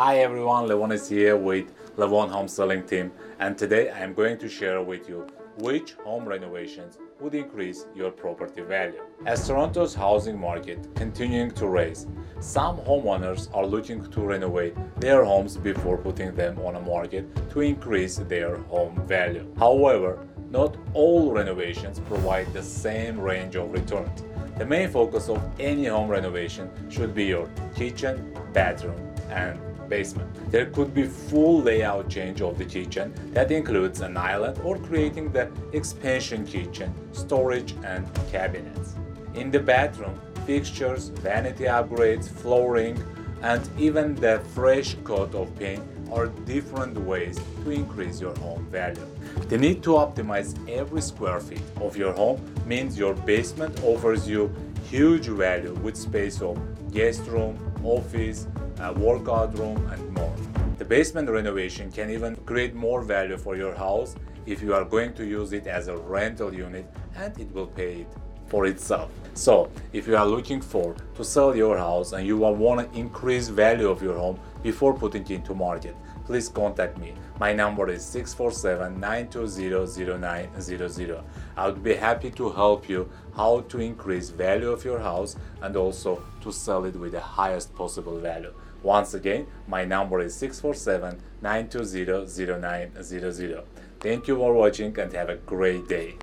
Hi everyone, Levon is here with Levon Home Selling Team and today I am going to share with you which home renovations would increase your property value. As Toronto's housing market continuing to rise, some homeowners are looking to renovate their homes before putting them on a market to increase their home value. However, not all renovations provide the same range of returns. The main focus of any home renovation should be your kitchen, bathroom, and basement. There could be full layout change of the kitchen that includes an island or creating the expansion kitchen, storage and cabinets. In the bathroom, fixtures, vanity upgrades, flooring, and even the fresh coat of paint are different ways to increase your home value. The need to optimize every square feet of your home means your basement offers you huge value with space of guest room, office, Uh, a workout room, and more. The basement renovation can even create more value for your house if you are going to use it as a rental unit and it will pay it for itself. So, if you are looking for to sell your house and you want to increase value of your home before putting it into market, please contact me. My number is 647-920-0900. I would be happy to help you how to increase value of your house and also to sell it with the highest possible value. Once again, my number is 647-920-0900. Thank you for watching and have a great day.